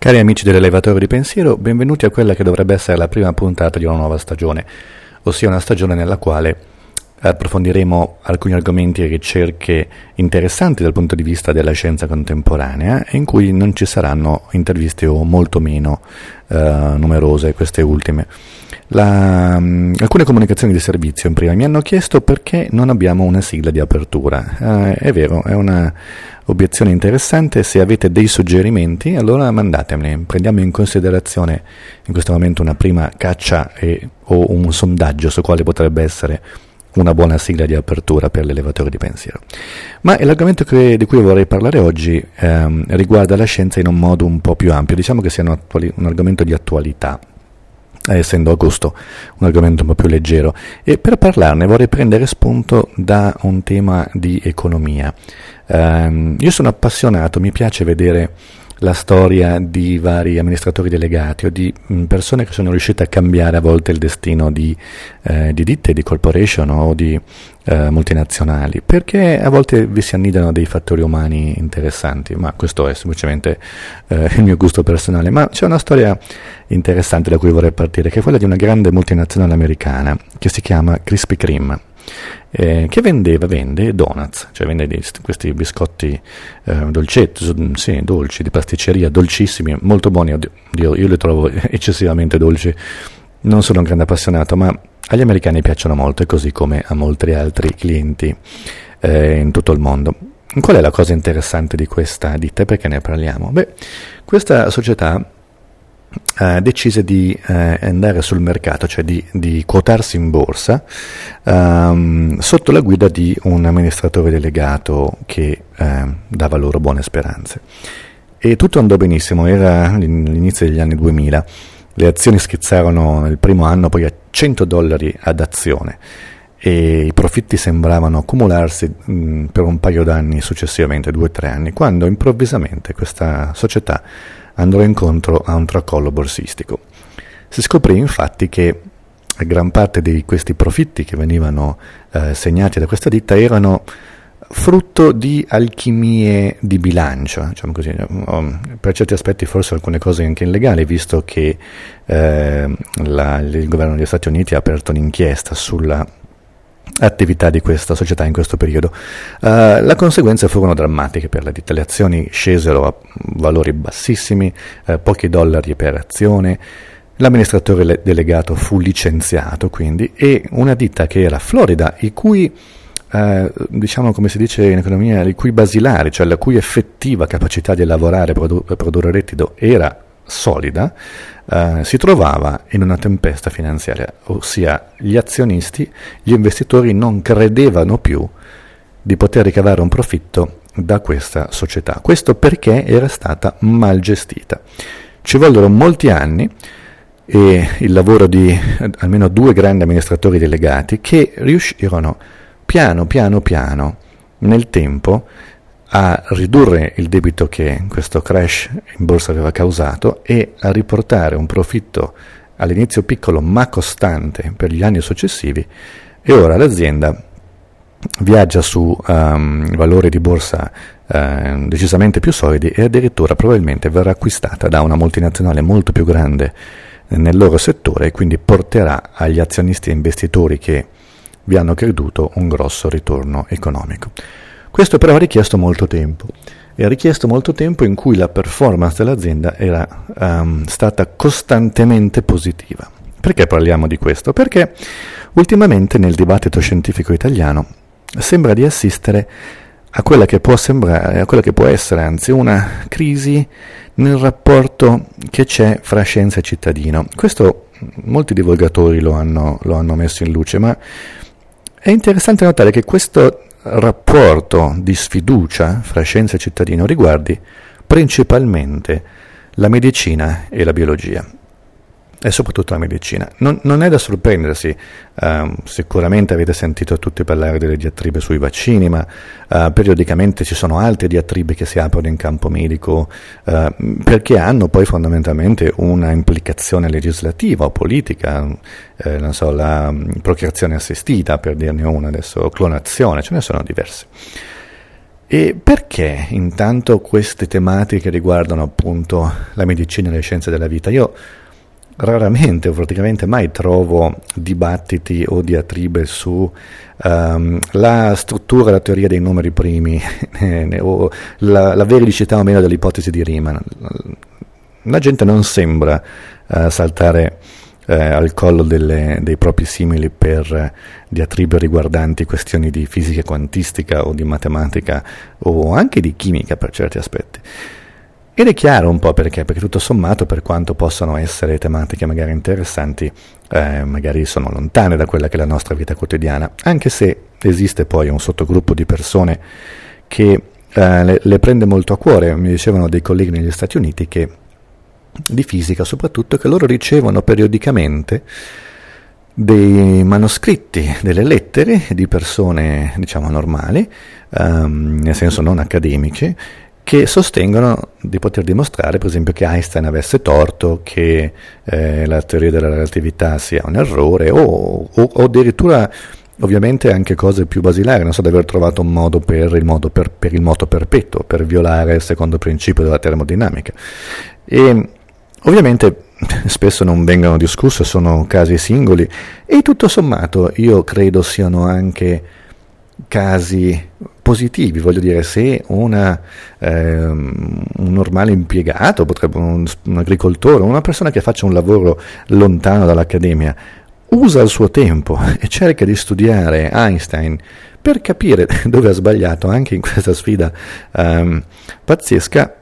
Cari amici dell'elevatore di pensiero, benvenuti a quella che dovrebbe essere la prima puntata di una nuova stagione, ossia una stagione nella quale approfondiremo alcuni argomenti e ricerche interessanti dal punto di vista della scienza contemporanea e in cui non ci saranno interviste o molto meno eh, numerose queste ultime. La, um, alcune comunicazioni di servizio in prima mi hanno chiesto perché non abbiamo una sigla di apertura. Eh, è vero, è una obiezione interessante, se avete dei suggerimenti allora mandatemeli, prendiamo in considerazione in questo momento una prima caccia e, o un sondaggio su quale potrebbe essere una buona sigla di apertura per l'elevatore di pensiero. Ma l'argomento che, di cui vorrei parlare oggi ehm, riguarda la scienza in un modo un po' più ampio, diciamo che sia un, attuali- un argomento di attualità. Essendo agosto un argomento un po' più leggero, e per parlarne vorrei prendere spunto da un tema di economia. Um, io sono appassionato, mi piace vedere la storia di vari amministratori delegati o di mm, persone che sono riuscite a cambiare a volte il destino di, eh, di ditte, di corporation o di eh, multinazionali, perché a volte vi si annidano dei fattori umani interessanti, ma questo è semplicemente eh, il mio gusto personale. Ma c'è una storia interessante da cui vorrei partire, che è quella di una grande multinazionale americana che si chiama Krispy Kreme eh, che vendeva, vende donuts, cioè vende questi biscotti eh, dolcetti, sì, dolci, di pasticceria, dolcissimi, molto buoni, oddio, io li trovo eccessivamente dolci, non sono un grande appassionato, ma agli americani piacciono molto, così come a molti altri clienti eh, in tutto il mondo. Qual è la cosa interessante di questa ditta perché ne parliamo? Beh, questa società eh, decise di eh, andare sul mercato, cioè di, di quotarsi in borsa, ehm, sotto la guida di un amministratore delegato che eh, dava loro buone speranze. E tutto andò benissimo, era l'inizio degli anni 2000, le azioni schizzarono nel primo anno poi a 100 dollari ad azione e i profitti sembravano accumularsi mh, per un paio d'anni successivamente, due o tre anni, quando improvvisamente questa società andò incontro a un tracollo borsistico. Si scoprì infatti che gran parte di questi profitti che venivano eh, segnati da questa ditta erano frutto di alchimie di bilancio, diciamo così. per certi aspetti forse alcune cose anche illegali, visto che eh, la, il governo degli Stati Uniti ha aperto un'inchiesta sulla attività di questa società in questo periodo. Uh, le conseguenze furono drammatiche per la ditta, le azioni scesero a valori bassissimi, uh, pochi dollari per azione, l'amministratore le- delegato fu licenziato quindi e una ditta che era Florida, i cui Uh, diciamo come si dice in economia, i cui basilari, cioè la cui effettiva capacità di lavorare e produ- produrre reddito era solida, eh, si trovava in una tempesta finanziaria, ossia gli azionisti, gli investitori non credevano più di poter ricavare un profitto da questa società. Questo perché era stata mal gestita. Ci vollero molti anni e il lavoro di almeno due grandi amministratori delegati che riuscirono piano piano piano nel tempo a ridurre il debito che questo crash in borsa aveva causato e a riportare un profitto all'inizio piccolo ma costante per gli anni successivi e ora l'azienda viaggia su um, valori di borsa uh, decisamente più solidi e addirittura probabilmente verrà acquistata da una multinazionale molto più grande nel loro settore e quindi porterà agli azionisti e investitori che vi hanno creduto un grosso ritorno economico. Questo però ha richiesto molto tempo e ha richiesto molto tempo in cui la performance dell'azienda era um, stata costantemente positiva. Perché parliamo di questo? Perché ultimamente nel dibattito scientifico italiano sembra di assistere a quella che può sembrare, a quella che può essere anzi una crisi nel rapporto che c'è fra scienza e cittadino. Questo molti divulgatori lo hanno, lo hanno messo in luce, ma è interessante notare che questo rapporto di sfiducia fra scienza e cittadino riguardi principalmente la medicina e la biologia e soprattutto la medicina. Non, non è da sorprendersi, uh, sicuramente avete sentito tutti parlare delle diatribe sui vaccini, ma uh, periodicamente ci sono altre diatribe che si aprono in campo medico uh, perché hanno poi fondamentalmente una implicazione legislativa o politica, eh, non so, la um, procreazione assistita per dirne una adesso, clonazione, ce ne sono diverse. E perché intanto queste tematiche riguardano appunto la medicina e le scienze della vita? Io raramente o praticamente mai trovo dibattiti o diatribe su um, la struttura e la teoria dei numeri primi o la, la, veridicità o meno dell'ipotesi di Riemann. La gente non sembra uh, saltare uh, al collo delle, dei propri simili per diatribe riguardanti questioni di fisica quantistica o di matematica o anche di chimica per certi aspetti. Ed è chiaro un po' perché, perché tutto sommato, per quanto possano essere tematiche magari interessanti, eh, magari sono lontane da quella che è la nostra vita quotidiana, anche se esiste poi un sottogruppo di persone che eh, le, le, prende molto a cuore. Mi dicevano dei colleghi negli Stati Uniti che di fisica soprattutto, che loro ricevono periodicamente dei manoscritti, delle lettere di persone, diciamo, normali, um, nel senso non accademiche, che sostengono di poter dimostrare, per esempio, che Einstein avesse torto, che eh, la teoria della relatività sia un errore, o, o, o, addirittura, ovviamente, anche cose più basilari, non so, di aver trovato un modo per il, modo per, per il moto perpetuo, per violare il secondo principio della termodinamica. E ovviamente spesso non vengono discusse, sono casi singoli, e tutto sommato io credo siano anche casi positivi, voglio dire, se una, eh, un normale impiegato, potrebbe un, un agricoltore, una persona che faccia un lavoro lontano dall'accademia, usa il suo tempo e cerca di studiare Einstein per capire dove ha sbagliato anche in questa sfida um, pazzesca,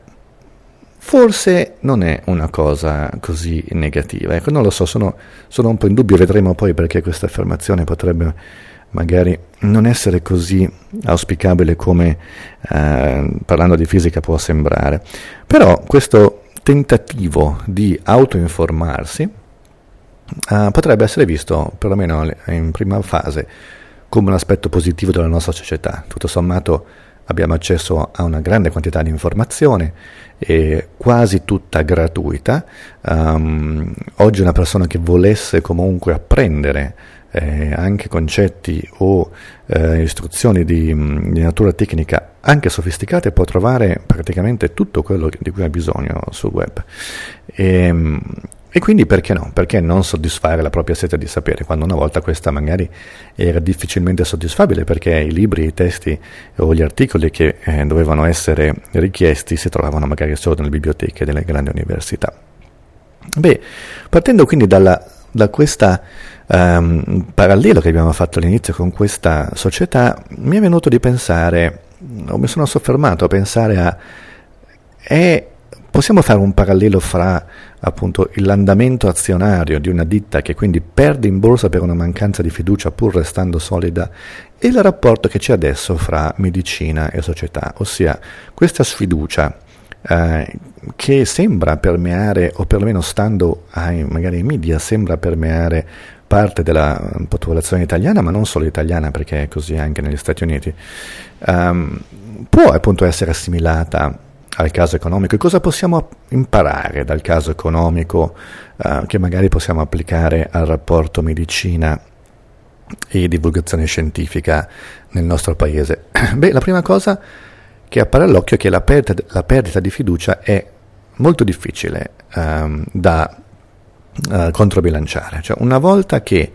forse non è una cosa così negativa. Ecco, non lo so, sono, sono un po' in dubbio, vedremo poi perché questa affermazione potrebbe magari non essere così auspicabile come eh, parlando di fisica può sembrare. Però questo tentativo di autoinformarsi eh, potrebbe essere visto, perlomeno in prima fase, come un aspetto positivo della nostra società. Tutto sommato abbiamo accesso a una grande quantità di informazione, quasi tutta gratuita. Um, oggi una persona che volesse comunque apprendere eh, anche concetti o eh, istruzioni di, di, natura tecnica anche sofisticate può trovare praticamente tutto quello di cui ha bisogno sul web. E, ehm, e quindi perché no? Perché non soddisfare la propria sete di sapere quando una volta questa magari era difficilmente soddisfabile perché i libri, i testi o gli articoli che eh, dovevano essere richiesti si trovavano magari solo nelle biblioteche delle grandi università. Beh, partendo quindi dalla, da questo um, parallelo che abbiamo fatto all'inizio con questa società, mi è venuto di pensare, o mi sono soffermato a pensare a, è, possiamo fare un parallelo fra appunto l'andamento azionario di una ditta che quindi perde in borsa per una mancanza di fiducia pur restando solida e il rapporto che c'è adesso fra medicina e società, ossia questa sfiducia eh, che sembra permeare, o perlomeno stando ai, magari ai media, sembra permeare parte della popolazione italiana, ma non solo italiana, perché è così anche negli Stati Uniti, um, può appunto essere assimilata al caso economico. E cosa possiamo imparare dal caso economico uh, che magari possiamo applicare al rapporto medicina e divulgazione scientifica nel nostro paese? Beh, la prima cosa che appare all'occhio che la perdita, la perdita di fiducia è molto difficile um, da uh, controbilanciare. Cioè, una volta che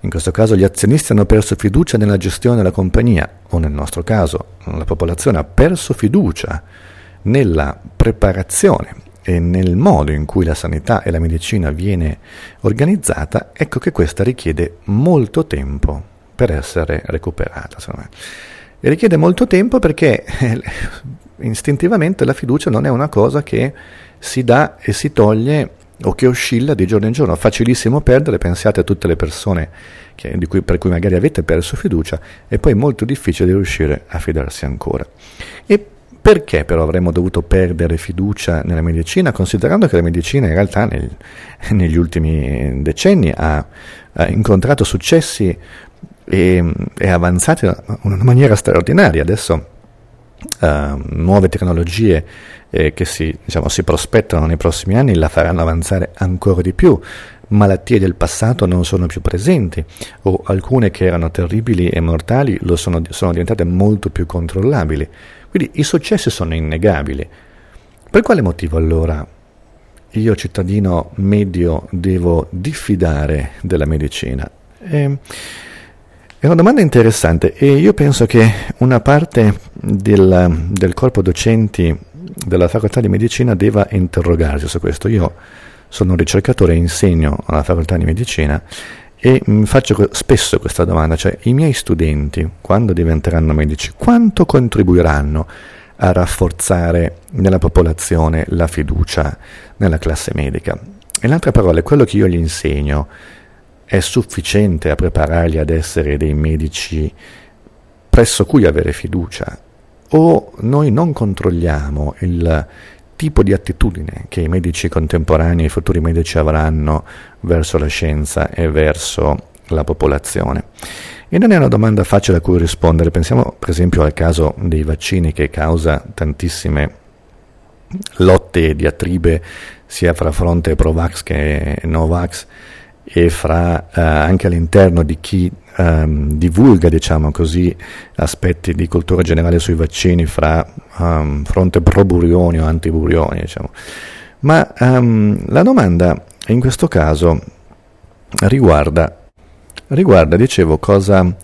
in questo caso gli azionisti hanno perso fiducia nella gestione della compagnia, o nel nostro caso la popolazione ha perso fiducia nella preparazione e nel modo in cui la sanità e la medicina viene organizzata, ecco che questa richiede molto tempo per essere recuperata. Richiede molto tempo perché eh, istintivamente la fiducia non è una cosa che si dà e si toglie o che oscilla di giorno in giorno. Facilissimo perdere, pensate a tutte le persone che, cui, per cui magari avete perso fiducia e poi è molto difficile riuscire a fidarsi ancora. E perché però avremmo dovuto perdere fiducia nella medicina, considerando che la medicina in realtà nel, negli ultimi decenni ha, ha incontrato successi e è avanzata in una maniera straordinaria. Adesso uh, nuove tecnologie eh, che si, diciamo, si, prospettano nei prossimi anni la faranno avanzare ancora di più. malattie del passato non sono più presenti o alcune che erano terribili e mortali sono, sono diventate molto più controllabili. Quindi i successi sono innegabili. Per quale motivo allora io cittadino medio devo diffidare della medicina? Eh, è una domanda interessante e io penso che una parte del, del, corpo docenti della facoltà di medicina debba interrogarsi su questo. Io sono un ricercatore insegno alla facoltà di medicina e mm, faccio spesso questa domanda, cioè i miei studenti, quando diventeranno medici, quanto contribuiranno a rafforzare nella popolazione la fiducia nella classe medica? In altre parole, quello che io gli insegno è sufficiente a prepararli ad essere dei medici presso cui avere fiducia o noi non controlliamo il tipo di attitudine che i medici contemporanei, i futuri medici avranno verso la scienza e verso la popolazione. E non è una domanda facile a cui rispondere. Pensiamo per esempio al caso dei vaccini che causa tantissime lotte e diatribe sia fra fronte Provax che Novax e fra eh, anche all'interno di chi ehm, divulga, diciamo così, aspetti di cultura generale sui vaccini fra um, fronte pro-burioni o anti-burioni, diciamo. Ma um, la domanda in questo caso riguarda, riguarda, dicevo, cosa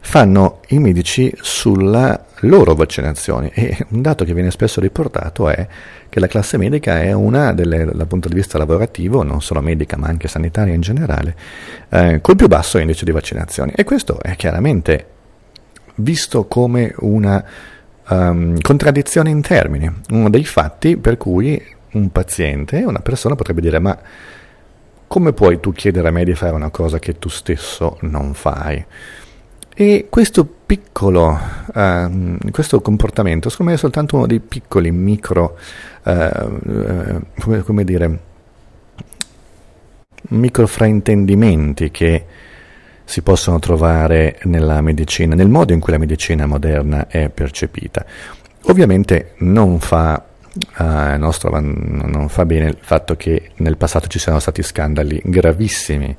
fanno i medici sulla loro vaccinazioni e un dato che viene spesso riportato è che la classe medica è una delle, dal punto di vista lavorativo, non solo medica ma anche sanitaria in generale, eh, col più basso indice di vaccinazioni e questo è chiaramente visto come una um, contraddizione in termini, uno dei fatti per cui un paziente, una persona potrebbe dire ma come puoi tu chiedere a me di fare una cosa che tu stesso non fai? E questo piccolo, uh, questo comportamento, secondo me è soltanto uno dei piccoli micro, uh, come, come, dire, micro fraintendimenti che si possono trovare nella medicina, nel modo in cui la medicina moderna è percepita. Ovviamente non fa, nostro, non fa bene il fatto che nel passato ci siano stati scandali gravissimi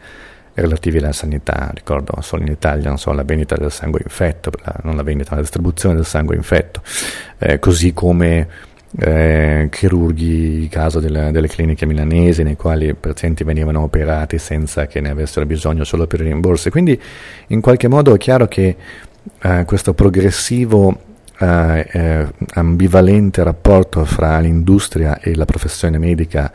relativi alla sanità, ricordo solo in Italia, non so, la vendita del sangue infetto, la, non la vendita, la distribuzione del sangue infetto, eh, così come eh, chirurghi, caso delle, delle cliniche milanesi nei quali i pazienti venivano operati senza che ne avessero bisogno solo per i rimborsi. Quindi in qualche modo è chiaro che eh, questo progressivo eh, eh, ambivalente rapporto fra l'industria e la professione medica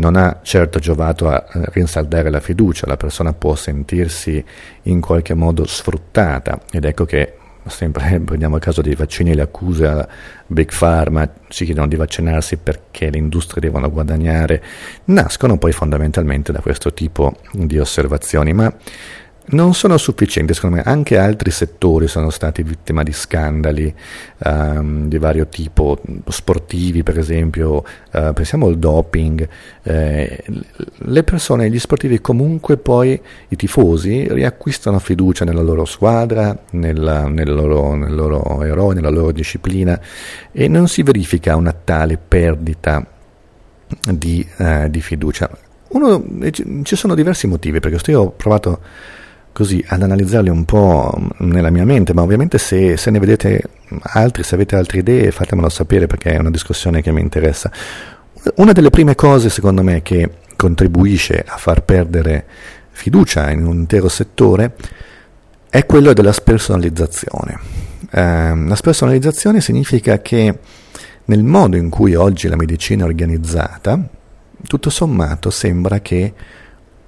non ha certo giovato a rinsaldare la fiducia, la persona può sentirsi in qualche modo sfruttata. Ed ecco che sempre prendiamo il caso dei vaccini, le accuse a Big Pharma, ci chiedono di vaccinarsi perché le industrie devono guadagnare, nascono poi fondamentalmente da questo tipo di osservazioni, ma non sono sufficienti, secondo me, anche altri settori sono stati vittima di scandali um, di vario tipo, sportivi per esempio, uh, pensiamo al doping, eh, le persone, gli sportivi comunque poi, i tifosi, riacquistano fiducia nella loro squadra, nella, nel, loro, nel loro eroe, nella loro disciplina e non si verifica una tale perdita di, uh, di fiducia. Uno, ci sono diversi motivi, perché io ho provato così ad analizzarli un po' nella mia mente, ma ovviamente se, se, ne vedete altri, se avete altre idee, fatemelo sapere perché è una discussione che mi interessa. Una delle prime cose, secondo me, che contribuisce a far perdere fiducia in un intero settore è quello della spersonalizzazione. Eh, la spersonalizzazione significa che nel modo in cui oggi la medicina è organizzata, tutto sommato sembra che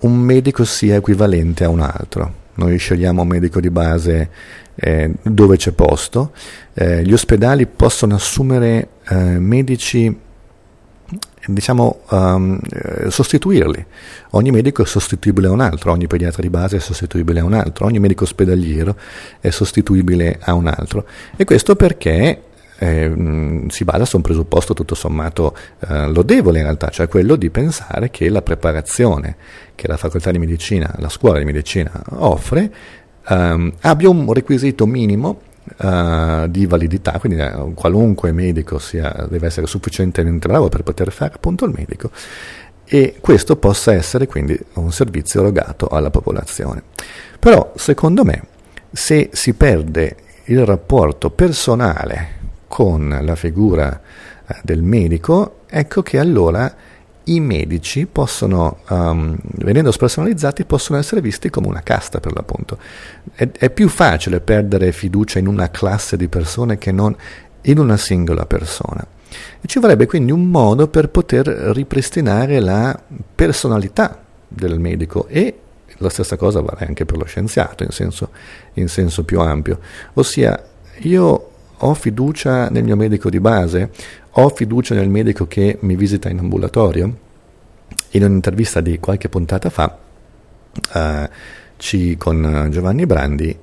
un medico sia equivalente a un altro. Noi scegliamo medico di base eh, dove c'è posto, eh, gli ospedali possono assumere eh, medici, diciamo, um, sostituirli. Ogni medico è sostituibile a un altro, ogni pediatra di base è sostituibile a un altro, ogni medico ospedaliero è sostituibile a un altro. E questo perché eh, si basa su un presupposto tutto sommato eh, lodevole in realtà, cioè quello di pensare che la preparazione che la facoltà di medicina, la scuola di medicina offre, ehm, abbia un requisito minimo Uh, di validità, quindi uh, qualunque medico sia, deve essere sufficientemente bravo per poter fare appunto il medico e questo possa essere quindi un servizio erogato alla popolazione. Però, secondo me, se si perde il rapporto personale con la figura eh, del medico, ecco che allora i medici possono, um, venendo spersonalizzati, possono essere visti come una casta per l'appunto. È, è, più facile perdere fiducia in una classe di persone che non in una singola persona. E ci vorrebbe quindi un modo per poter ripristinare la personalità del medico e la stessa cosa vale anche per lo scienziato in senso, in senso più ampio. Ossia, io ho fiducia nel mio medico di base, ho fiducia nel medico che mi visita in ambulatorio. In un'intervista di qualche puntata fa uh, ci, con Giovanni Brandi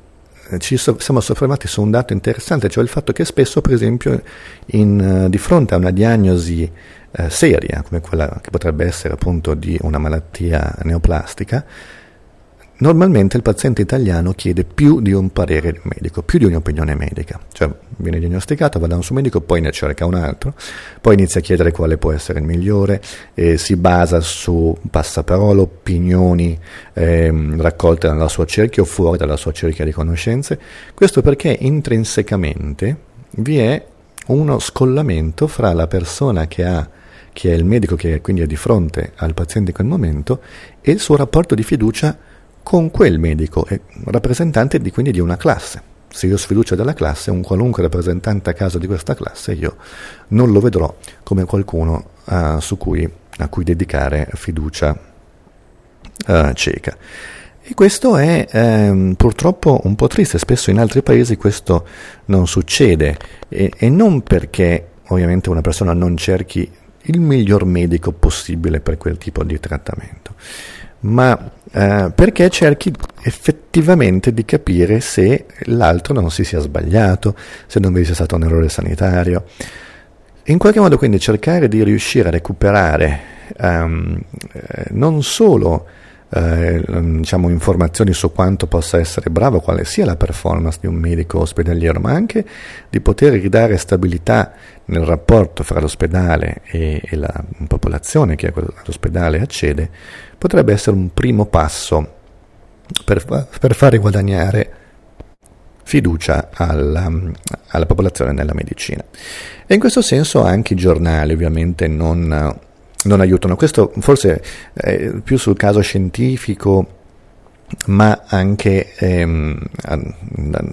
eh, ci so, siamo soffermati su un dato interessante, cioè il fatto che spesso, per esempio, in, uh, di fronte a una diagnosi uh, seria, come quella che potrebbe essere appunto di una malattia neoplastica, Normalmente il paziente italiano chiede più di un parere medico, più di un'opinione medica, cioè viene diagnosticato, va da un suo medico, poi ne cerca un altro, poi inizia a chiedere quale può essere il migliore, e si basa su passaparola, opinioni ehm, raccolte dalla sua cerchia o fuori dalla sua cerchia di conoscenze. Questo perché intrinsecamente vi è uno scollamento fra la persona che ha che è il medico che quindi è di fronte al paziente in quel momento e il suo rapporto di fiducia con quel medico, rappresentante di, quindi di una classe. Se io sfiducio della classe, un qualunque rappresentante a caso di questa classe, io non lo vedrò come qualcuno uh, cui, a cui dedicare fiducia uh, cieca. E questo è ehm, purtroppo un po' triste, spesso in altri paesi questo non succede e, e non perché ovviamente una persona non cerchi il miglior medico possibile per quel tipo di trattamento ma eh, perché cerchi effettivamente di capire se l'altro non si sia sbagliato, se non vi sia stato un errore sanitario. In qualche modo quindi cercare di riuscire a recuperare um, non solo eh, diciamo, informazioni su quanto possa essere bravo, quale sia la performance di un medico ospedaliero, ma anche di poter ridare stabilità nel rapporto fra l'ospedale e, e la popolazione che all'ospedale accede, potrebbe essere un primo passo per, per fare guadagnare fiducia alla, alla, popolazione nella medicina. E in questo senso anche i giornali ovviamente non, non aiutano. Questo forse è più sul caso scientifico ma anche ehm,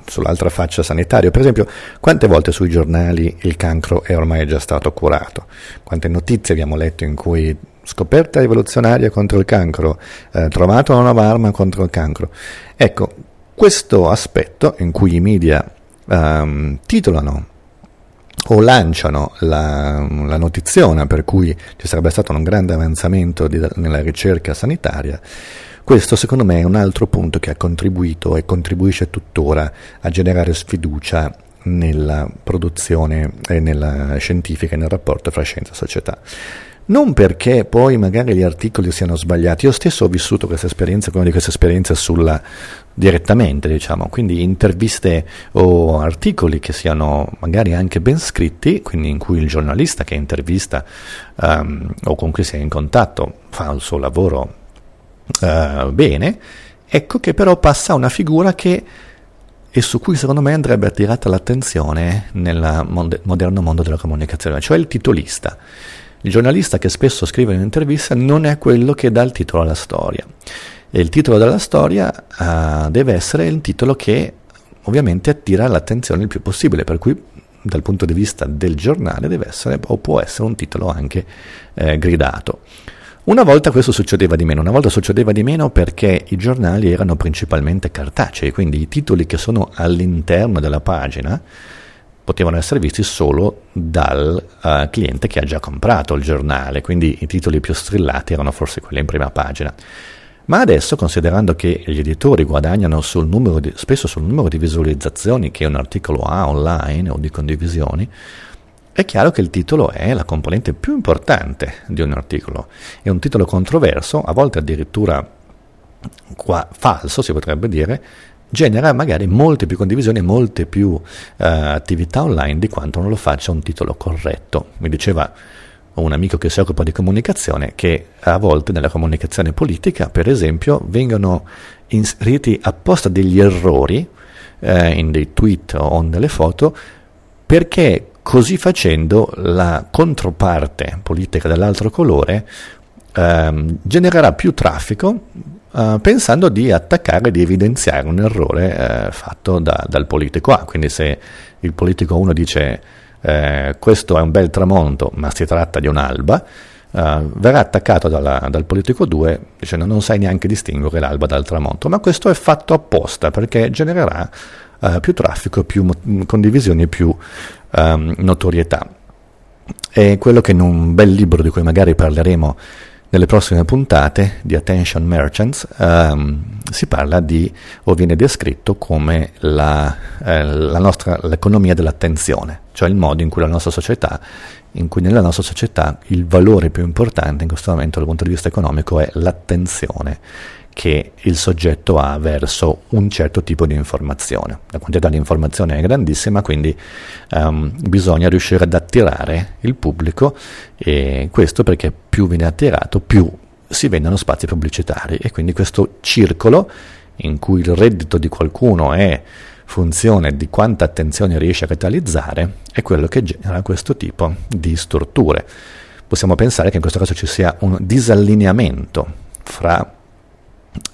sull'altra faccia sanitaria. Per esempio, quante volte sui giornali il cancro è ormai già stato curato? Quante notizie abbiamo letto in cui scoperta rivoluzionaria contro il cancro, eh, trovato una nuova arma contro il cancro. Ecco, questo aspetto in cui i media ehm, titolano o lanciano la, la, notiziona per cui ci sarebbe stato un grande avanzamento di, nella ricerca sanitaria, questo secondo me è un altro punto che ha contribuito e contribuisce tuttora a generare sfiducia nella produzione e nella scientifica e nel rapporto fra scienza e società. Non perché poi magari gli articoli siano sbagliati, io stesso ho vissuto questa esperienza come di questa esperienza sulla, direttamente, diciamo, quindi interviste o articoli che siano magari anche ben scritti, quindi in cui il giornalista che intervista um, o con cui si è in contatto fa il suo lavoro uh, bene, ecco che però passa una figura che e su cui secondo me andrebbe attirata l'attenzione nel moderno mondo della comunicazione, cioè il titolista. Il giornalista che spesso scrive un'intervista non è quello che dà il titolo alla storia. E il titolo della storia uh, deve essere il titolo che ovviamente attira l'attenzione il più possibile, per cui dal punto di vista del giornale deve essere o può essere un titolo anche eh, gridato. Una volta questo succedeva di meno, una volta succedeva di meno perché i giornali erano principalmente cartacei, quindi i titoli che sono all'interno della pagina potevano essere visti solo dal uh, cliente che ha già comprato il giornale, quindi i titoli più strillati erano forse quelli in prima pagina. Ma adesso, considerando che gli editori guadagnano sul di, spesso sul numero di visualizzazioni che un articolo ha online o di condivisioni, è chiaro che il titolo è la componente più importante di un articolo. È un titolo controverso, a volte addirittura qua, falso, si potrebbe dire, genera magari molte più condivisioni e molte più uh, attività online di quanto non lo faccia un titolo corretto. Mi diceva un amico che si occupa di comunicazione, che a volte nella comunicazione politica, per esempio, vengono inseriti apposta degli errori eh, in dei tweet o nelle foto, perché così facendo la controparte politica dell'altro colore ehm, genererà più traffico eh, pensando di attaccare, di evidenziare un errore eh, fatto da, dal politico A. Quindi se il politico 1 dice eh, questo è un bel tramonto ma si tratta di un'alba, Uh, verrà attaccato dalla, dal politico 2 dicendo non sai neanche distinguere l'alba dal tramonto, ma questo è fatto apposta perché genererà uh, più traffico, più mo- condivisioni e più um, notorietà. È quello che in un bel libro di cui magari parleremo nelle prossime puntate di Attention Merchants um, si parla di, o viene descritto come la, eh, la nostra, l'economia dell'attenzione, cioè il modo in cui la nostra società, in cui nella nostra società il valore più importante in questo momento dal punto di vista economico è l'attenzione che il soggetto ha verso un certo tipo di informazione. La quantità di informazione è grandissima, quindi um, bisogna riuscire ad attirare il pubblico e questo perché più viene attirato, più si vendono spazi pubblicitari e quindi questo circolo in cui il reddito di qualcuno è funzione di quanta attenzione riesce a catalizzare è quello che genera questo tipo di strutture. Possiamo pensare che in questo caso ci sia un disallineamento fra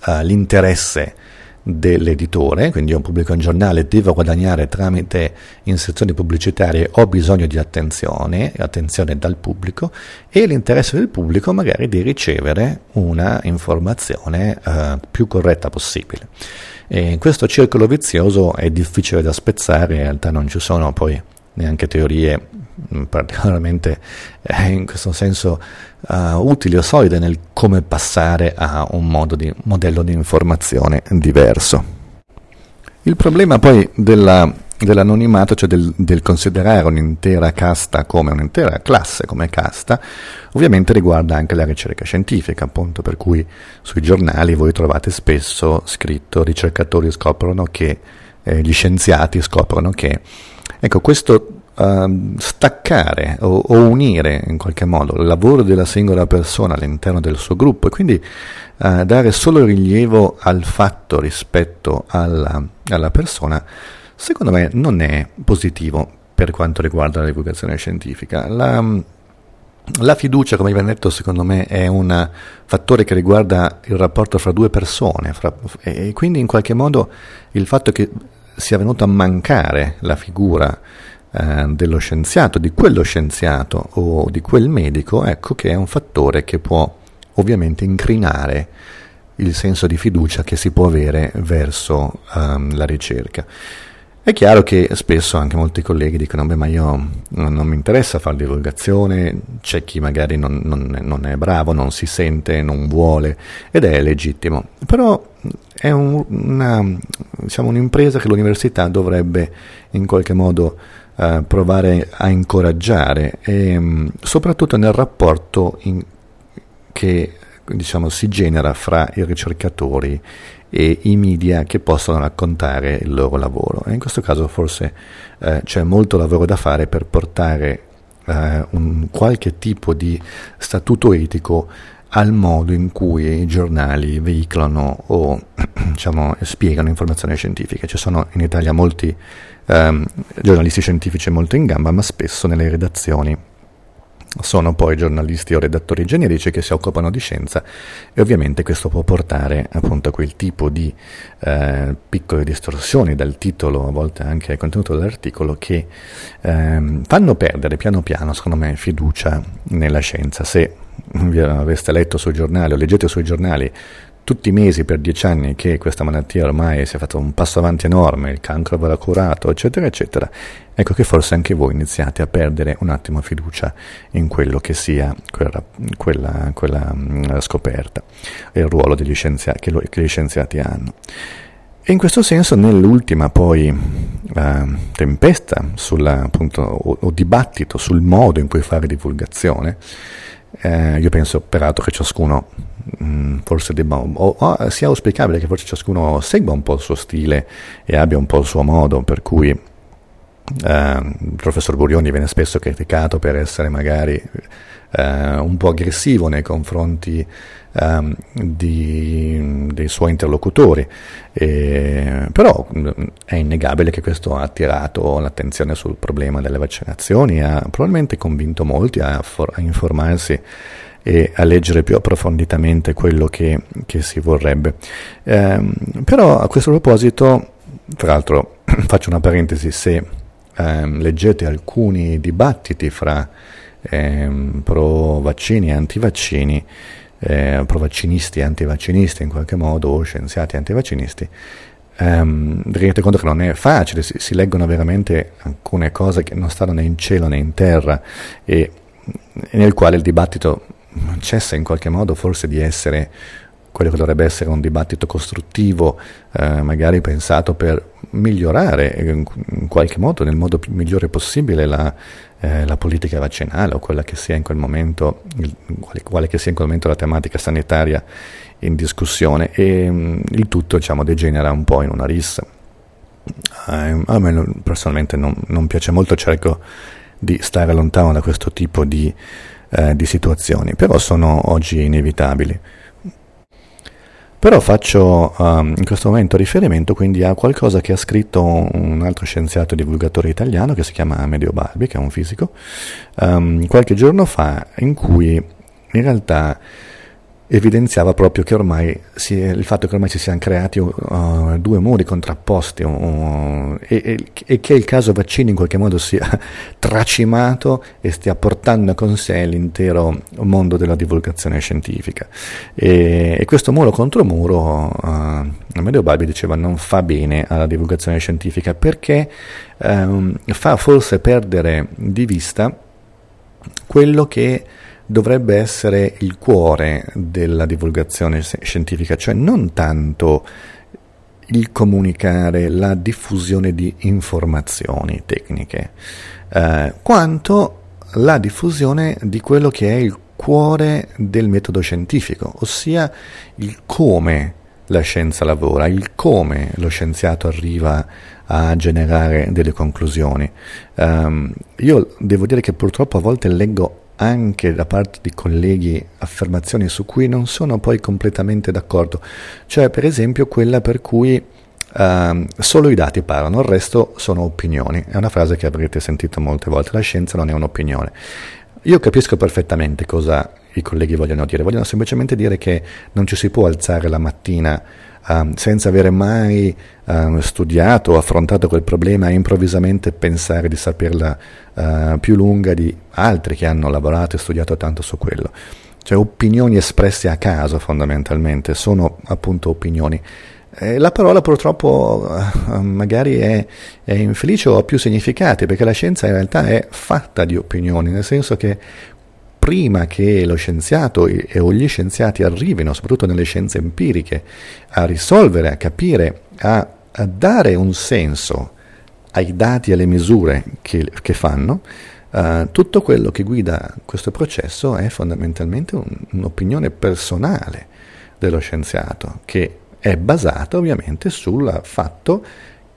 uh, l'interesse dell'editore, quindi io pubblico un giornale, devo guadagnare tramite inserzioni pubblicitarie, ho bisogno di attenzione, attenzione dal pubblico e l'interesse del pubblico magari di ricevere una informazione uh, più corretta possibile. E questo circolo vizioso è difficile da spezzare, in realtà non ci sono poi neanche teorie particolarmente eh, in questo senso uh, utili o solide nel come passare a un di, modello di informazione diverso. Il problema poi della, dell'anonimato, cioè del, del, considerare un'intera casta come un'intera classe come casta, ovviamente riguarda anche la ricerca scientifica, appunto per cui sui giornali voi trovate spesso scritto ricercatori scoprono che, eh, gli scienziati scoprono che Ecco, questo uh, staccare o, o, unire in qualche modo il lavoro della singola persona all'interno del suo gruppo e quindi uh, dare solo rilievo al fatto rispetto alla, alla persona, secondo me non è positivo per quanto riguarda la divulgazione scientifica. La, la fiducia, come vi detto, secondo me è un fattore che riguarda il rapporto fra due persone fra, e quindi in qualche modo il fatto che sia venuta a mancare la figura eh, dello scienziato, di quello scienziato o di quel medico, ecco che è un fattore che può ovviamente incrinare il senso di fiducia che si può avere verso um, la ricerca. È chiaro che spesso anche molti colleghi dicono, beh ma io non, non mi interessa fare divulgazione, c'è chi magari non, non, non, è bravo, non si sente, non vuole, ed è legittimo. Però è un, una, diciamo, un'impresa che l'università dovrebbe in qualche modo uh, provare a incoraggiare, e, um, soprattutto nel rapporto in, che diciamo, si genera fra i ricercatori e i media che possono raccontare il loro lavoro. E in questo caso forse eh, c'è molto lavoro da fare per portare eh, un qualche tipo di statuto etico al modo in cui i giornali veicolano o diciamo, spiegano informazioni scientifiche. Ci sono in Italia molti ehm, giornalisti scientifici molto in gamba, ma spesso nelle redazioni sono poi giornalisti o redattori generici che si occupano di scienza e ovviamente questo può portare appunto a quel tipo di eh, piccole distorsioni dal titolo, a volte anche al contenuto dell'articolo, che eh, fanno perdere piano piano, secondo me, fiducia nella scienza. Se vi aveste letto sui giornali o leggete sui giornali tutti i mesi per dieci anni che questa malattia ormai si è fatto un passo avanti enorme, il cancro verrà curato, eccetera, eccetera, ecco che forse anche voi iniziate a perdere un attimo fiducia in quello che sia quella, quella, quella mm, scoperta e il ruolo che, lo, che, gli scienziati hanno. E in questo senso, nell'ultima poi eh, tempesta sulla, appunto, o, o dibattito sul modo in cui fare divulgazione, eh, io penso peraltro che ciascuno forse debba, o, o, sia auspicabile che forse ciascuno segua un po' il suo stile e abbia un po' il suo modo, per cui eh, il professor Burioni viene spesso criticato per essere magari eh, un po' aggressivo nei confronti um, di, dei suoi interlocutori, e, però mm, è innegabile che questo ha attirato l'attenzione sul problema delle vaccinazioni, ha probabilmente convinto molti a, for- a informarsi e a leggere più approfonditamente quello che, che si vorrebbe. Eh, però a questo proposito, tra l'altro faccio una parentesi, se eh, leggete alcuni dibattiti fra eh, pro vaccini e antivaccini, eh, pro vaccinisti e antivaccinisti in qualche modo, o scienziati antivaccinisti, ehm, rendete conto che non è facile, si, si, leggono veramente alcune cose che non stanno né in cielo né in terra e, e nel quale il dibattito cessa in qualche modo forse di essere quello che dovrebbe essere un dibattito costruttivo, eh, magari pensato per migliorare in, in, qualche modo, nel modo migliore possibile, la, eh, la, politica vaccinale o quella che sia in quel momento, il, quale, quale, che sia in quel momento la tematica sanitaria in discussione e mh, mm, il tutto diciamo, degenera un po' in una rissa. Eh, a me personalmente non, non piace molto, cerco di stare lontano da questo tipo di eh, di situazioni, però sono oggi inevitabili. Però faccio um, in questo momento riferimento quindi a qualcosa che ha scritto un altro scienziato divulgatore italiano che si chiama Amedeo Balbi, che è un fisico, um, qualche giorno fa, in cui in realtà evidenziava proprio che ormai si, il fatto che ormai si siano creati uh, due muri contrapposti uh, e, e, e, che il caso vaccini in qualche modo sia tracimato e stia portando con sé l'intero mondo della divulgazione scientifica. E, e questo muro contro muro, uh, Amedeo Balbi diceva, non fa bene alla divulgazione scientifica perché um, fa forse perdere di vista quello che dovrebbe essere il cuore della divulgazione scientifica, cioè non tanto il comunicare la diffusione di informazioni tecniche, eh, quanto la diffusione di quello che è il cuore del metodo scientifico, ossia il come la scienza lavora, il come lo scienziato arriva a generare delle conclusioni. Um, io devo dire che purtroppo a volte leggo anche da parte di colleghi affermazioni su cui non sono poi completamente d'accordo, cioè per esempio quella per cui uh, solo i dati parlano, il resto sono opinioni, è una frase che avrete sentito molte volte, la scienza non è un'opinione. Io capisco perfettamente cosa i colleghi vogliono dire, vogliono semplicemente dire che non ci si può alzare la mattina um, senza avere mai um, studiato o affrontato quel problema e improvvisamente pensare di saperla uh, più lunga di altri che hanno lavorato e studiato tanto su quello. Cioè opinioni espresse a caso fondamentalmente, sono appunto opinioni. Eh, la parola purtroppo uh, magari è, è, infelice o ha più significati, perché la scienza in realtà è fatta di opinioni, nel senso che prima che lo scienziato e, o gli scienziati arrivino, soprattutto nelle scienze empiriche, a risolvere, a capire, a, a dare un senso ai dati e alle misure che, che fanno, uh, tutto quello che guida questo processo è fondamentalmente un, un'opinione personale dello scienziato, che è basata ovviamente sul fatto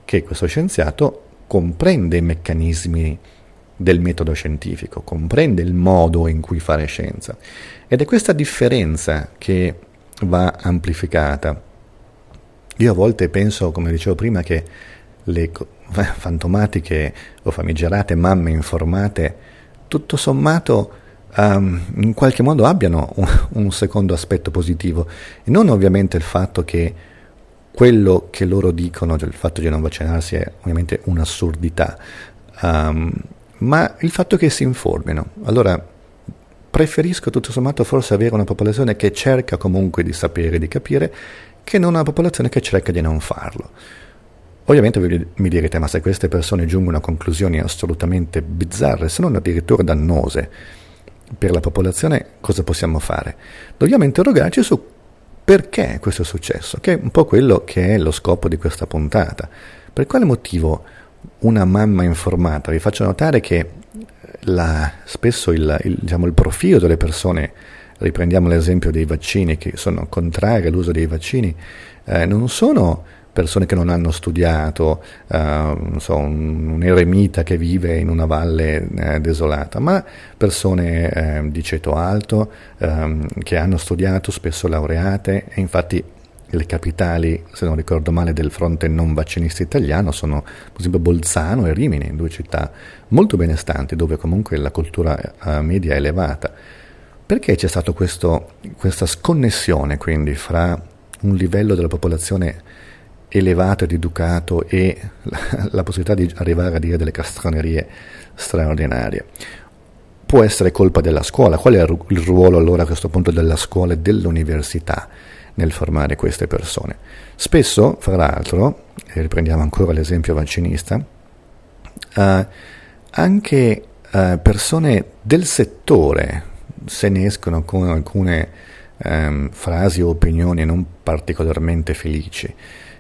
che questo scienziato comprende i meccanismi del metodo scientifico, comprende il modo in cui fare scienza. Ed è questa differenza che va amplificata. Io a volte penso, come dicevo prima, che le fantomatiche o famigerate mamme informate, tutto sommato, um, in qualche modo abbiano un, un secondo aspetto positivo, e non ovviamente il fatto che quello che loro dicono, cioè il fatto di non vaccinarsi, è ovviamente un'assurdità. Um, ma il fatto che si informino. Allora, preferisco tutto sommato forse avere una popolazione che cerca comunque di sapere, di capire, che non una popolazione che cerca di non farlo. Ovviamente mi direte, ma se queste persone giungono a conclusioni assolutamente bizzarre, se non addirittura dannose per la popolazione, cosa possiamo fare? Dobbiamo interrogarci su perché questo è successo, che è un po' quello che è lo scopo di questa puntata. Per quale motivo una mamma informata. Vi faccio notare che la, spesso il, il, diciamo, il, profilo delle persone, riprendiamo l'esempio dei vaccini che sono contrari all'uso dei vaccini, eh, non sono persone che non hanno studiato, non so, un, un, eremita che vive in una valle eh, desolata, ma persone eh, di ceto alto ehm, che hanno studiato, spesso laureate, e infatti le capitali, se non ricordo male, del fronte non vaccinista italiano sono per esempio Bolzano e Rimini, due città molto benestanti dove comunque la cultura uh, media è elevata. Perché c'è stata questa sconnessione quindi fra un livello della popolazione elevato ed educato e la, la possibilità di arrivare a dire delle castronerie straordinarie? Può essere colpa della scuola. Qual è il ruolo allora a questo punto della scuola e dell'università? Nel formare queste persone. Spesso, fra l'altro, e riprendiamo ancora l'esempio vaccinista, eh, anche eh, persone del settore se ne escono con alcune ehm, frasi o opinioni non particolarmente felici.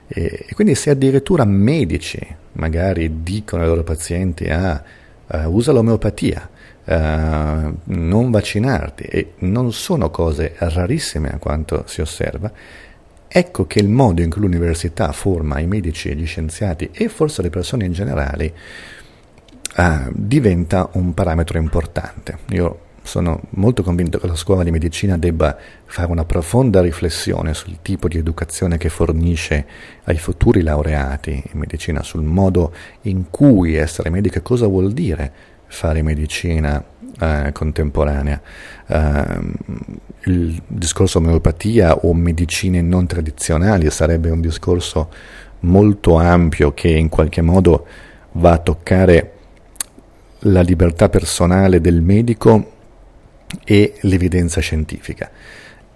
E, e, quindi se addirittura medici magari dicono ai loro pazienti ah, uh, usa l'omeopatia, non vaccinarti, e non sono cose rarissime a quanto si osserva, ecco che il modo in cui l'università forma i medici gli scienziati e forse le persone in generale uh, diventa un parametro importante. Io sono molto convinto che la scuola di medicina debba fare una profonda riflessione sul tipo di educazione che fornisce ai futuri laureati in medicina, sul modo in cui essere medico cosa vuol dire fare medicina eh, contemporanea. Eh, il discorso omeopatia o medicine non tradizionali sarebbe un discorso molto ampio che in qualche modo va a toccare la libertà personale del medico e l'evidenza scientifica.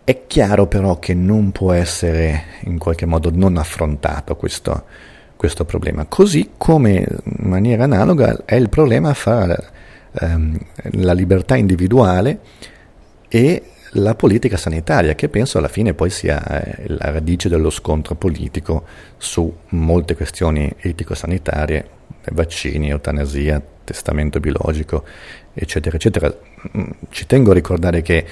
È chiaro però che non può essere in qualche modo non affrontato questo, questo problema, così come in maniera analoga è il problema fra ehm, la libertà individuale e la politica sanitaria, che penso alla fine poi sia eh, la radice dello scontro politico su molte questioni etico-sanitarie, vaccini, eutanasia, testamento biologico, eccetera, eccetera. Mm, ci tengo a ricordare che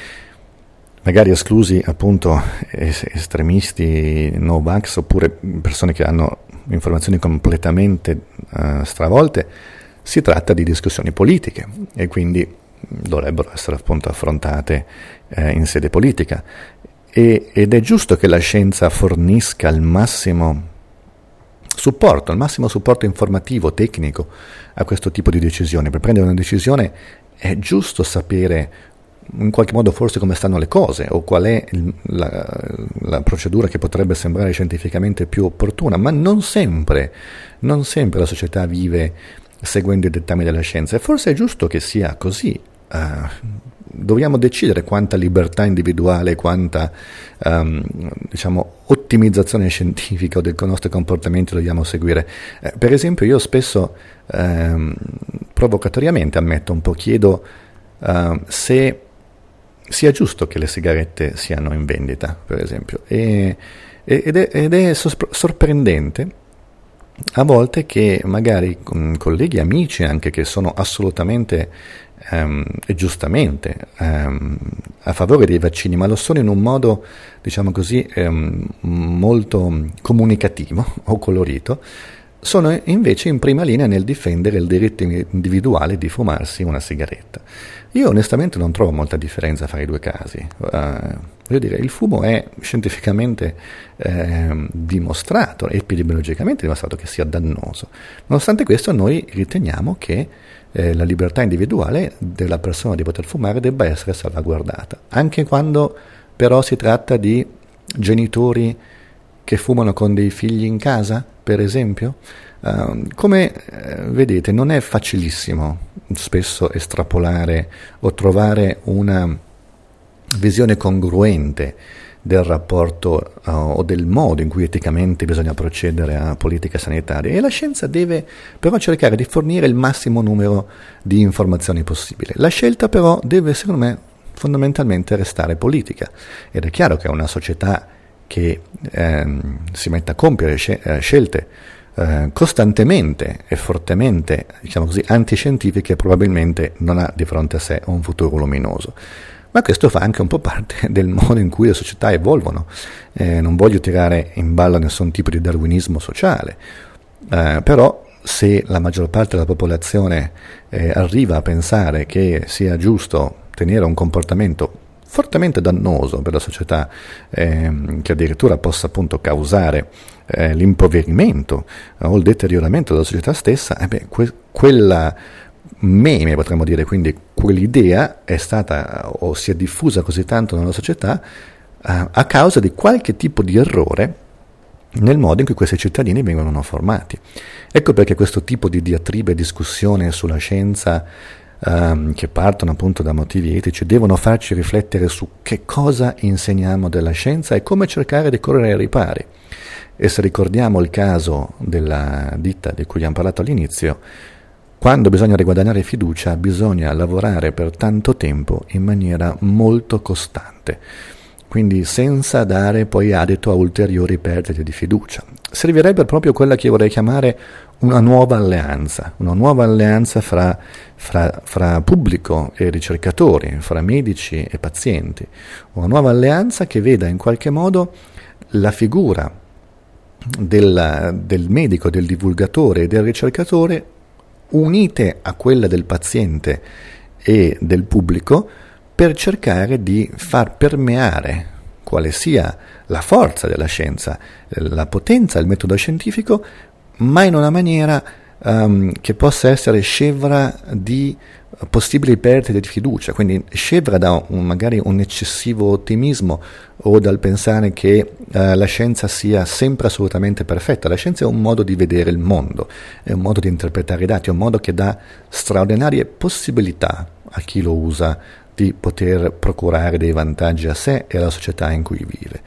magari esclusi appunto estremisti, no-vax oppure persone che hanno informazioni completamente uh, stravolte, si tratta di discussioni politiche e quindi dovrebbero essere appunto affrontate eh, in sede politica. E, ed è giusto che la scienza fornisca il massimo supporto, il massimo supporto informativo, tecnico a questo tipo di decisioni. Per prendere una decisione è giusto sapere in qualche modo forse come stanno le cose o qual è il, la, la, procedura che potrebbe sembrare scientificamente più opportuna, ma non sempre, non sempre la società vive seguendo i dettami della scienza e forse è giusto che sia così. Uh, dobbiamo decidere quanta libertà individuale, quanta um, diciamo, ottimizzazione scientifica del nostro comportamento dobbiamo seguire. Eh, per esempio, io spesso um, provocatoriamente ammetto un po', chiedo uh, se sia giusto che le sigarette siano in vendita, per esempio, e, ed è, ed è sorprendente a volte che magari colleghi, amici anche che sono assolutamente um, e giustamente um, a favore dei vaccini, ma lo sono in un modo, diciamo così, um, molto comunicativo o colorito, sono invece in prima linea nel difendere il diritto individuale di fumarsi una sigaretta. Io onestamente non trovo molta differenza fra i due casi. Uh, voglio dire, il fumo è scientificamente eh, dimostrato, epidemiologicamente dimostrato che sia dannoso. Nonostante questo noi riteniamo che eh, la libertà individuale della persona di poter fumare debba essere salvaguardata, anche quando però si tratta di genitori che fumano con dei figli in casa, per esempio. Uh, come uh, vedete non è facilissimo spesso estrapolare o trovare una visione congruente del rapporto uh, o del modo in cui eticamente bisogna procedere a politica sanitaria e la scienza deve però cercare di fornire il massimo numero di informazioni possibile. La scelta però deve secondo me fondamentalmente restare politica ed è chiaro che una società che ehm, si mette a compiere eh, scelte eh, costantemente e fortemente, diciamo così, antiscientifiche probabilmente non ha di fronte a sé un futuro luminoso. ma questo fa anche un po' parte del modo in cui le società evolvono. Eh, non voglio tirare in ballo nessun tipo di darwinismo sociale, eh, però se la maggior parte della popolazione eh, arriva a pensare che sia giusto tenere un comportamento fortemente dannoso per la società, ehm, che addirittura possa appunto causare eh, l'impoverimento o il deterioramento della società stessa, eh beh, que- quella meme, potremmo dire, quindi quell'idea è stata o si è diffusa così tanto nella società eh, a causa di qualche tipo di errore nel modo in cui questi cittadini vengono formati. Ecco perché questo tipo di diatribe e discussione sulla scienza um, che partono appunto da motivi etici devono farci riflettere su che cosa insegniamo della scienza e come cercare di correre ai ripari. E se ricordiamo il caso della ditta di cui abbiamo parlato all'inizio, quando bisogna riguadagnare fiducia bisogna lavorare per tanto tempo in maniera molto costante, quindi senza dare poi adito a ulteriori perdite di fiducia. Servirebbe proprio quella che io vorrei chiamare una nuova alleanza, una nuova alleanza fra, fra, fra pubblico e ricercatori, fra medici e pazienti, una nuova alleanza che veda in qualche modo la figura del, del medico, del divulgatore e del ricercatore unite a quella del paziente e del pubblico per cercare di far permeare quale sia la forza della scienza, la potenza del metodo scientifico, ma in una maniera um, che possa essere scevra di possibili perdite di fiducia, quindi scevra da un, magari un eccessivo ottimismo o dal pensare che uh, la scienza sia sempre assolutamente perfetta. La scienza è un modo di vedere il mondo, è un modo di interpretare i dati, è un modo che dà straordinarie possibilità a chi lo usa di poter procurare dei vantaggi a sé e alla società in cui vive.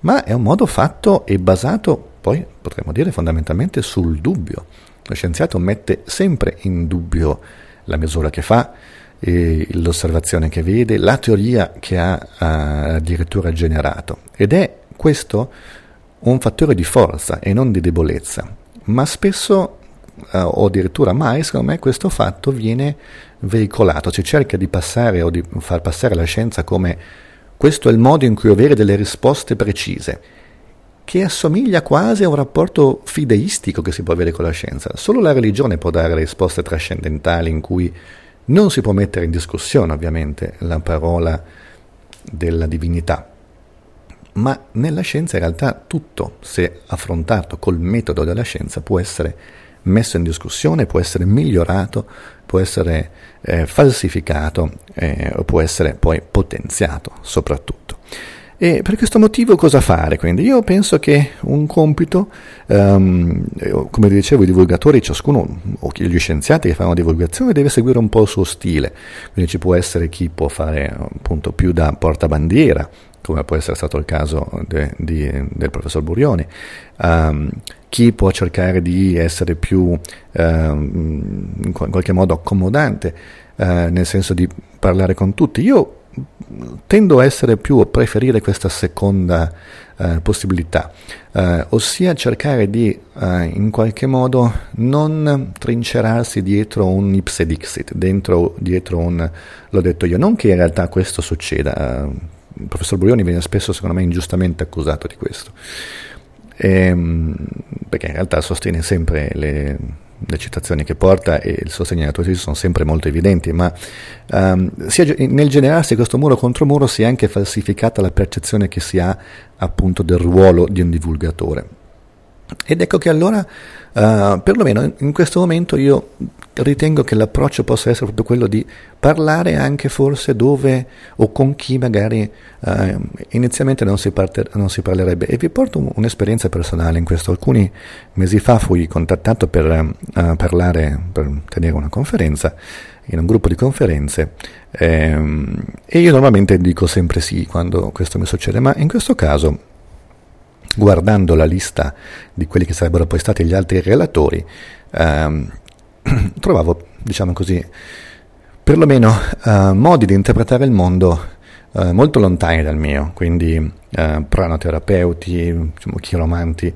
Ma è un modo fatto e basato, poi potremmo dire fondamentalmente, sul dubbio. Lo scienziato mette sempre in dubbio la misura che fa, l'osservazione che vede, la teoria che ha addirittura generato. Ed è questo un fattore di forza e non di debolezza. Ma spesso, eh, o addirittura mai, secondo me, questo fatto viene veicolato, si cerca di passare o di far passare la scienza come questo è il modo in cui avere delle risposte precise, che assomiglia quasi a un rapporto fideistico che si può avere con la scienza. Solo la religione può dare risposte trascendentali in cui non si può mettere in discussione, ovviamente, la parola della divinità. Ma nella scienza in realtà tutto, se affrontato col metodo della scienza, può essere messo in discussione, può essere migliorato, può essere eh, falsificato eh, può essere poi potenziato soprattutto. E per questo motivo cosa fare? Quindi io penso che un compito, um, come dicevo, i divulgatori, ciascuno, o gli scienziati che fanno divulgazione, deve seguire un po' il suo stile. Quindi ci può essere chi può fare appunto più da portabandiera, come può essere stato il caso de, di, del professor Burioni, um, chi può cercare di essere più um, in qualche modo accomodante, uh, nel senso di parlare con tutti. Io tendo a essere più a preferire questa seconda uh, possibilità, uh, ossia cercare di in qualche modo non trincerarsi dietro un ipse dixit, dentro, dietro un l'ho detto io, non che in realtà questo succeda il professor Burioni viene spesso, secondo me, ingiustamente accusato di questo, ehm, perché in realtà sostiene sempre le, le, citazioni che porta e il sostegno ai naturalisti sono sempre molto evidenti, ma um, nel generarsi questo muro contro muro si è anche falsificata la percezione che si ha appunto del ruolo di un divulgatore. Ed ecco che allora, uh, perlomeno in questo momento, io ritengo che l'approccio possa essere proprio quello di parlare anche forse dove o con chi magari uh, inizialmente non si, parte, non si, parlerebbe. E vi porto un, un'esperienza personale in questo. Alcuni mesi fa fui contattato per uh, parlare, per tenere una conferenza in un gruppo di conferenze ehm, e io normalmente dico sempre sì quando questo mi succede, ma in questo caso guardando la lista di quelli che sarebbero poi stati gli altri relatori, ehm, trovavo, diciamo così, perlomeno eh, modi di interpretare il mondo eh, molto lontani dal mio, quindi eh, pranoterapeuti, diciamo, chiromanti,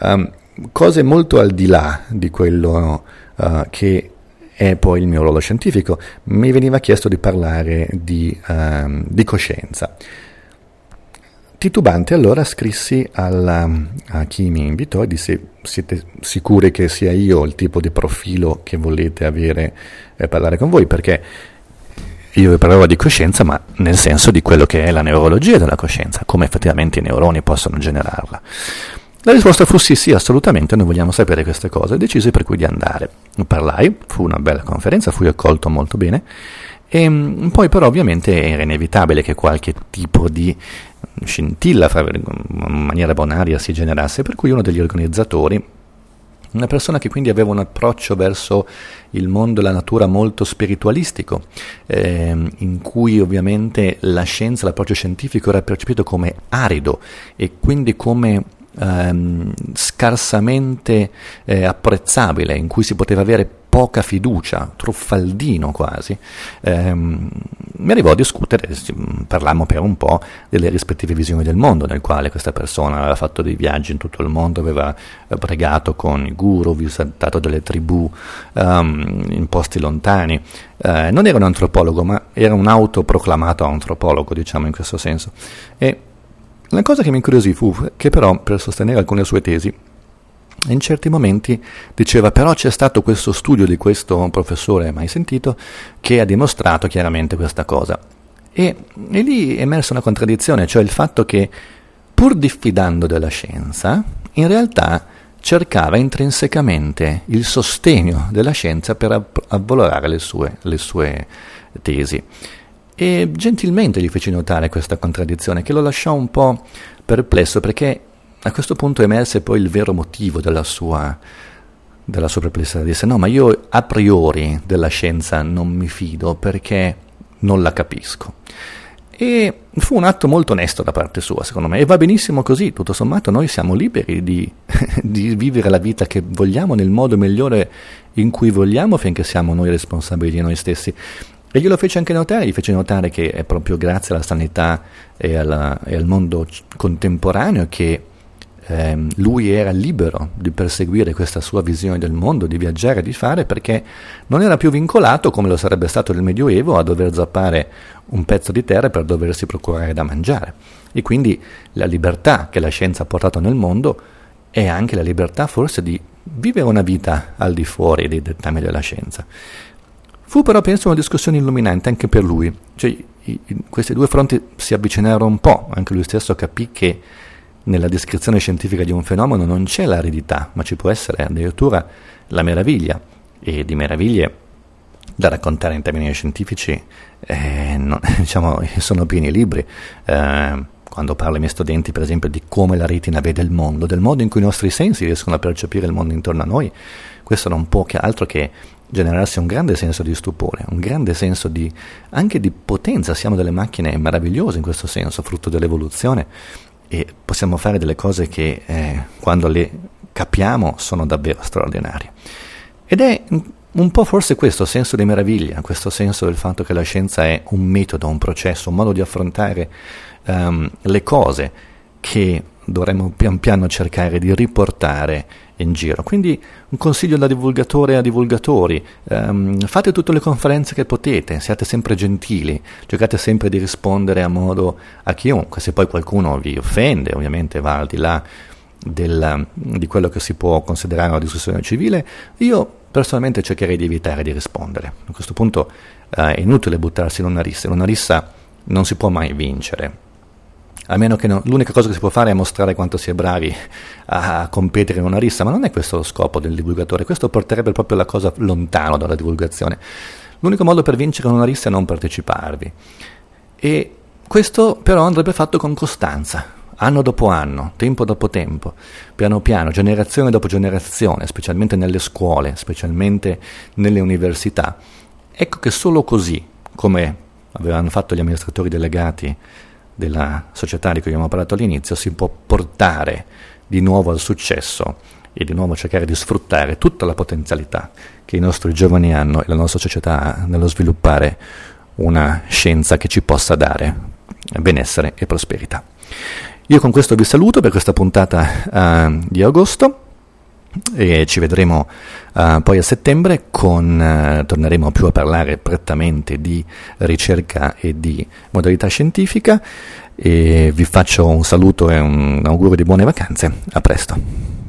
ehm, cose molto al di là di quello eh, che è poi il mio ruolo scientifico, mi veniva chiesto di parlare di, uh, di coscienza. Titubante allora scrissi alla, a chi mi invitò e disse siete sicuri che sia io il tipo di profilo che volete avere e parlare con voi perché io vi parlerò di coscienza ma nel senso di quello che è la neurologia della coscienza, come effettivamente i neuroni possono generarla. La risposta fu sì, sì, assolutamente, noi vogliamo sapere queste cose e decisi per cui di andare. Parlai, fu una bella conferenza, fui accolto molto bene e mm, poi però ovviamente era inevitabile che qualche tipo di scintilla in maniera bonaria si generasse, per cui uno degli organizzatori, una persona che quindi aveva un approccio verso il mondo e la natura molto spiritualistico, eh, in cui ovviamente la scienza, l'approccio scientifico era percepito come arido e quindi come ehm, scarsamente eh, apprezzabile, in cui si poteva avere poca fiducia, truffaldino quasi, ehm, mi arrivò a discutere, parlammo per un po' delle rispettive visioni del mondo, nel quale questa persona aveva fatto dei viaggi in tutto il mondo, aveva pregato con i guru, visitato delle tribù um, in posti lontani. Eh, non era un antropologo, ma era un autoproclamato antropologo, diciamo in questo senso. E la cosa che mi incuriosì fu che però, per sostenere alcune sue tesi, in certi momenti diceva però c'è stato questo studio di questo professore mai sentito che ha dimostrato chiaramente questa cosa. E, e lì è emersa una contraddizione, cioè il fatto che pur diffidando della scienza, in realtà cercava intrinsecamente il sostegno della scienza per avvalorare le sue, le sue tesi. E gentilmente gli feci notare questa contraddizione che lo lasciò un po' perplesso perché a questo punto emerse poi il vero motivo della sua, della sua perplessità. Disse no, ma io a priori della scienza non mi fido perché non la capisco. E fu un atto molto onesto da parte sua, secondo me, e va benissimo così, tutto sommato noi siamo liberi di, di, vivere la vita che vogliamo nel modo migliore in cui vogliamo finché siamo noi responsabili di noi stessi. E glielo fece anche notare, gli fece notare che è proprio grazie alla sanità e, alla, e al mondo contemporaneo che eh, lui era libero di perseguire questa sua visione del mondo, di viaggiare, di fare, perché non era più vincolato, come lo sarebbe stato nel Medioevo, a dover zappare un pezzo di terra per doversi procurare da mangiare. E quindi la libertà che la scienza ha portato nel mondo è anche la libertà forse di vivere una vita al di fuori dei dettami della scienza. Fu però, penso, una discussione illuminante anche per lui. Cioè, i, i, questi due fronti si avvicinarono un po', anche lui stesso capì che nella descrizione scientifica di un fenomeno non c'è l'aridità, ma ci può essere addirittura la meraviglia. E di meraviglie da raccontare in termini scientifici eh, non, diciamo, sono pieni libri. Eh, quando parlo ai miei studenti, per esempio, di come la retina vede il mondo, del modo in cui i nostri sensi riescono a percepire il mondo intorno a noi, questo non può che altro che generarsi un grande senso di stupore, un grande senso di, anche di potenza. Siamo delle macchine meravigliose in questo senso, frutto dell'evoluzione e possiamo fare delle cose che eh, quando le capiamo sono davvero straordinarie. Ed è un po' forse questo senso di meraviglia, questo senso del fatto che la scienza è un metodo, un processo, un modo di affrontare um, le cose che dovremmo pian piano cercare di riportare in giro. Quindi un consiglio da divulgatore a divulgatori, um, fate tutte le conferenze che potete, siate sempre gentili, cercate sempre di rispondere a modo a chiunque, se poi qualcuno vi offende, ovviamente va al di là del, di quello che si può considerare una discussione civile, io personalmente cercherei di evitare di rispondere. A questo punto uh, è inutile buttarsi in una rissa, in una rissa non si può mai vincere a meno che no, l'unica cosa che si può fare è mostrare quanto si è bravi a competere in una rissa, ma non è questo lo scopo del divulgatore, questo porterebbe proprio la cosa lontano dalla divulgazione. L'unico modo per vincere in una rissa è non parteciparvi. E questo però andrebbe fatto con costanza, anno dopo anno, tempo dopo tempo, piano piano, generazione dopo generazione, specialmente nelle scuole, specialmente nelle università. Ecco che solo così, come avevano fatto gli amministratori delegati della società di cui abbiamo parlato all'inizio si può portare di nuovo al successo e di nuovo cercare di sfruttare tutta la potenzialità che i nostri giovani hanno e la nostra società ha nello sviluppare una scienza che ci possa dare benessere e prosperità. Io con questo vi saluto per questa puntata uh, di agosto e ci vedremo uh, poi a settembre con, uh, torneremo più a parlare prettamente di ricerca e di modalità scientifica e vi faccio un saluto e un augurio di buone vacanze, a presto.